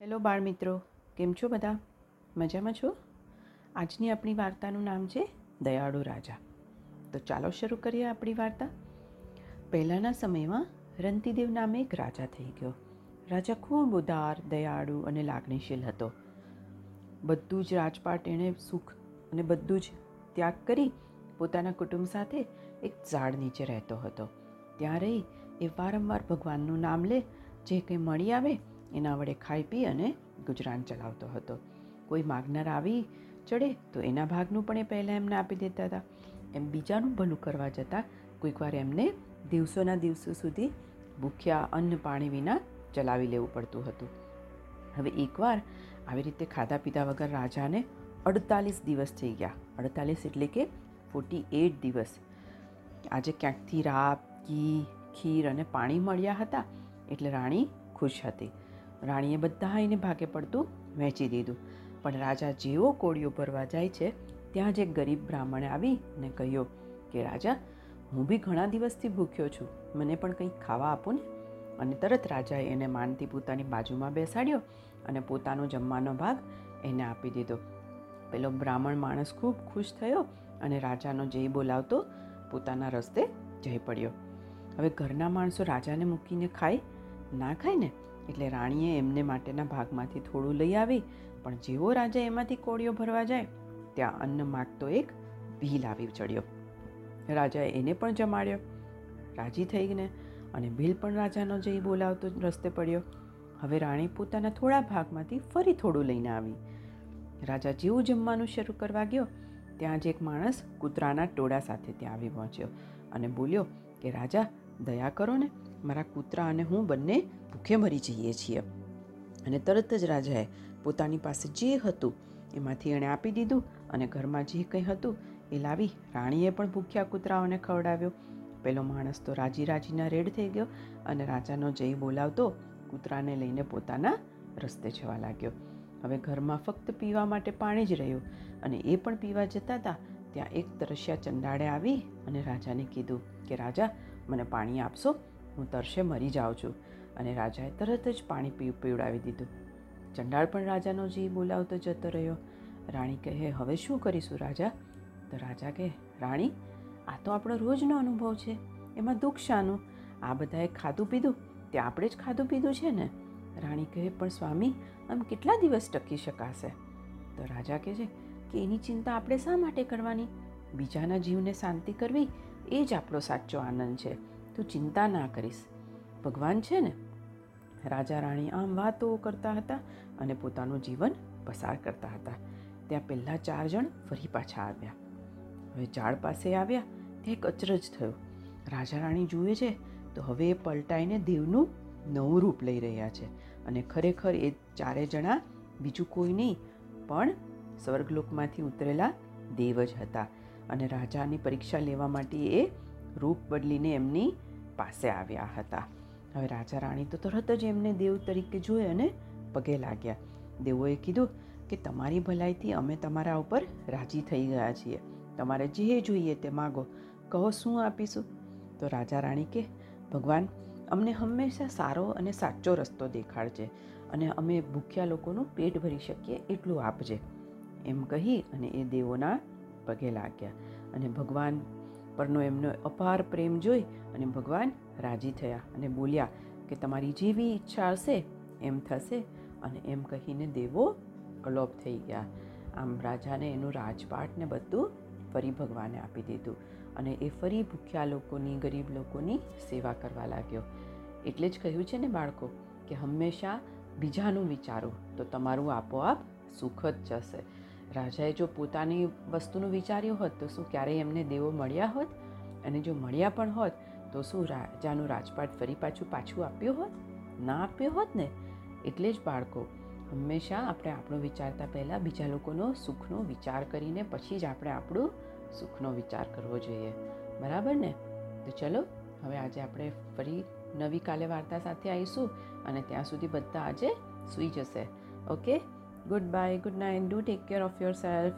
Hello બાળ મિત્રો કેમ છો બધા? મજામાં છો? આજની આપણી વાર્તાનું નામ છે દયાળુ રાજા. તો ચાલો શરૂ કરીએ આપણી વાર્તા. પહેલાંના સમયમાં રંતીદેવ નામે એક રાજા થઈ ગયો. રાજા ખૂબ ઉદાર, દયાળુ અને લાગણીશીલ હતો. બધું જ રાજપાટ એણે સુખ અને બધું જ ત્યાગ કરી પોતાના કુટુંબ સાથે એક ઝાડ નીચે રહેતો હતો. ત્યાં રહી એ વારંવાર ભગવાનનું નામ લે, જે કંઈ મળી આવે એના વડે ખાઈ પી અને ગુજરાન ચલાવતો હતો. કોઈ માગનાર આવી ચડે તો એના ભાગનું પણ એ પહેલાં એમને આપી દેતા હતા. એમ બીજાનું ભલું કરવા જતાં કોઈક વાર એમને દિવસોના દિવસો સુધી ભૂખ્યા અન્ન પાણી વિના ચલાવી લેવું પડતું હતું. હવે એકવાર આવી રીતે ખાધા પીધા વગર રાજાને અડતાલીસ દિવસ થઈ ગયા. અડતાલીસ એટલે કે ફોર્ટી એટ દિવસ. આજે ક્યાંકથી રાબ ઘી, ખીર અને પાણી મળ્યા હતા એટલે રાણી ખુશ હતી. રાણીએ બધા એને ભાગે પડતું વહેંચી દીધું. પણ રાજા જેવો કોળીઓ ભરવા જાય છે, ત્યાં જ એક ગરીબ બ્રાહ્મણે આવી ને કહ્યું કે, રાજા, હું બી ઘણા દિવસથી ભૂખ્યો છું, મને પણ કંઈક ખાવા આપો ને. અને તરત રાજાએ એને માનથી પોતાની બાજુમાં બેસાડ્યો અને પોતાનો જમવાનો ભાગ એને આપી દીધો. પેલો બ્રાહ્મણ માણસ ખૂબ ખુશ થયો અને રાજાનો જય બોલાવતો પોતાના રસ્તે જઈ પડ્યો. હવે ઘરના માણસો રાજાને મૂકીને ખાય? ના ખાય ને? એટલે રાણીએ એમને માટેના ભાગમાંથી થોડું લઈ આવી, પણ જેવો રાજા એમાંથી કોળીઓ ભરવા જાય, ત્યાં અન્ન માગતો એક ભીલ આવી ચડ્યો. રાજાએ એને પણ જમાડ્યો. રાજી થઈ ગઈને અને ભીલ પણ રાજાનો જઈ બોલાવતો રસ્તે પડ્યો. હવે રાણી પોતાના થોડા ભાગમાંથી ફરી થોડું લઈને આવી. રાજા જેવું જમવાનું શરૂ કરવા ગયો, ત્યાં જ એક માણસ કૂતરાના ટોળા સાથે ત્યાં આવી પહોંચ્યો અને બોલ્યો કે, રાજા, દયા કરો ને. મારા કૂતરા અને હું બંને ભૂખે મરી જઈએ છીએ. અને તરત જ રાજાએ પોતાની પાસે જે હતું એમાંથી એણે આપી દીધું અને ઘરમાં જે કંઈ હતું એ લાવી રાણીએ પણ ભૂખ્યા કૂતરાઓને ખવડાવ્યો. પેલો માણસ તો રાજી રાજીના રેડ થઈ ગયો અને રાજાનો જય બોલાવતો કૂતરાને લઈને પોતાના રસ્તે જવા લાગ્યો. હવે ઘરમાં ફક્ત પીવા માટે પાણી જ રહ્યું અને એ પણ પીવા જતા હતા. ત્યાં એક તરસ્યા ચંડાળે આવી અને રાજાને કીધું કે, રાજા, મને પાણી આપશો? હું તરશે મરી જાઉં છું. અને રાજાએ તરત જ પાણી પી, પીવડાવી દીધું. ચંડાળ પણ રાજાનો જીવ બોલાવતો જતો રહ્યો. રાણી કહે, હવે શું કરીશું રાજા? તો રાજા કહે, રાણી, આ તો આપણો રોજનો અનુભવ છે. એમાં દુઃખ શાનું? આ બધાએ ખાધું પીધું? તે આપણે જ ખાધું પીધું છે ને? રાણી કહે, પણ સ્વામી, આમ કેટલા દિવસ ટકી શકાશે? તો રાજા કહે છે, કે એની ચિંતા આપણે શા માટે કરવાની? બીજાના જીવને શાંતિ કરવી એ જ આપણો સાચો આનંદ છે. તું ચિંતા ના કરીશ. ભગવાન છે ને? રાજા રાણી આમ વાતો કરતા હતા અને પોતાનું જીવન પસાર કરતા હતા. ત્યાં પહેલાં ચાર જણ ફરી પાછા આવ્યા. હવે ઝાડ પાસે આવ્યા, ત્યાં એક અચરજ થયો. રાજા રાણી જુએ છે તો હવે એ પલટાઈને દેવનું નવું રૂપ લઈ રહ્યા છે અને ખરેખર એ ચારે જણા બીજું કોઈ નહીં, પણ સ્વર્ગલોકમાંથી ઉતરેલા દેવ જ હતા. અને રાજાની પરીક્ષા લેવા માટે એ રૂપ બદલીને એમની પાસે આવ્યા હતા. હવે રાજા રાણી તો તરત જ એમને દેવ તરીકે જોઈ અને પગે લાગ્યા. દેવોએ કીધું કે, તમારી ભલાઈથી અમે તમારા ઉપર રાજી થઈ ગયા છીએ. તમારે જે જોઈએ તે માગો. કહો શું આપીશું? તો રાજા રાણી કે, ભગવાન, અમને હંમેશા સારો અને સાચો રસ્તો દેખાડજે અને અમે ભૂખ્યા લોકોનું પેટ ભરી શકીએ એટલું આપજે. એમ કહી અને એ દેવોના પગે લાગ્યા. અને ભગવાન પરનો એમનો અપાર પ્રેમ જોઈ અને ભગવાન રાજી થયા અને બોલ્યા કે તમારી જેવી ઈચ્છા હશે, એમ થશે અને એમ કહીને દેવો અલોપ થઈ ગયા. આમ રાજાને એનું રાજપાટને બધું ફરી ભગવાને આપી દીધું અને એ ફરી ભૂખ્યા લોકોની, ગરીબ લોકોની સેવા કરવા લાગ્યો. એટલે જ કહ્યું છે ને બાળકો કે હંમેશા બીજાનું વિચારો તો તમારું આપોઆપ સુખ જ જશે. રાજાએ જો પોતાની વસ્તુનું વિચાર્યું હોત, તો શું ક્યારેય એમને દેવો મળ્યા હોત? અને જો મળ્યા પણ હોત, તો શું રાજાનું રાજપાટ ફરી પાછું પાછું આપ્યું હોત? ના આપ્યું હોત ને? એટલે જ બાળકો, હંમેશા આપણે આપણું વિચારતા પહેલાં બીજા લોકોનો સુખનો વિચાર કરીને પછી જ આપણે આપણું સુખનો વિચાર કરવો જોઈએ. બરાબર ને? તો ચલો, હવે આજે આપણે ફરી નવી કાલે વાર્તા સાથે આવીશું અને ત્યાં સુધી બધા આજે સૂઈ જશે. Okay? Goodbye, good night. Do take care of yourself.